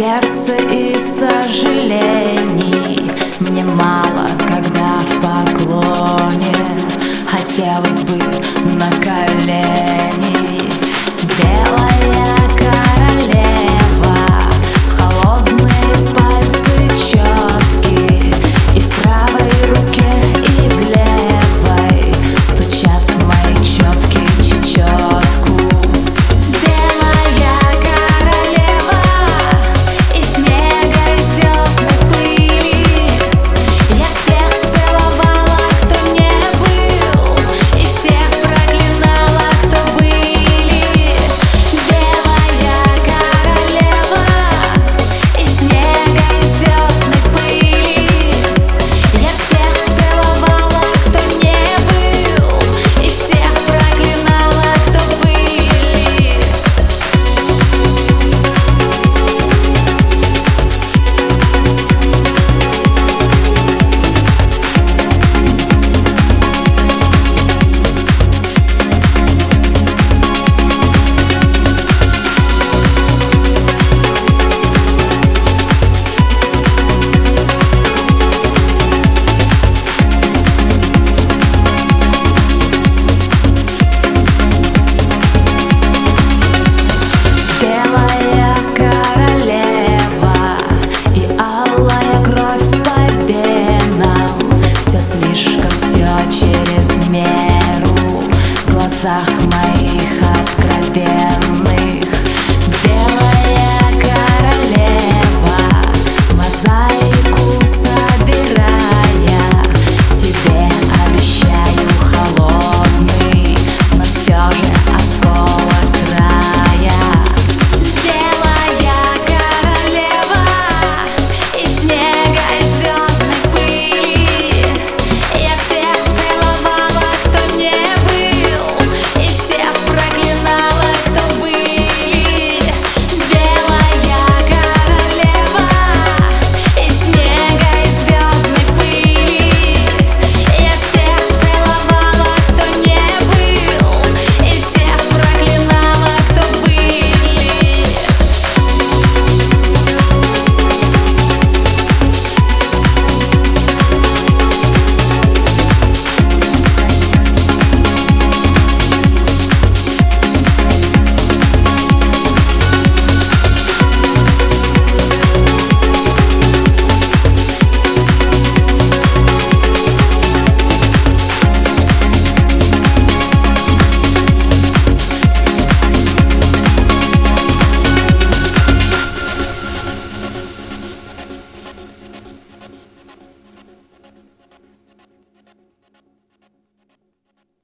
сердце и сожалений. Мне мало, когда в поклоне Хотелось бы на колени.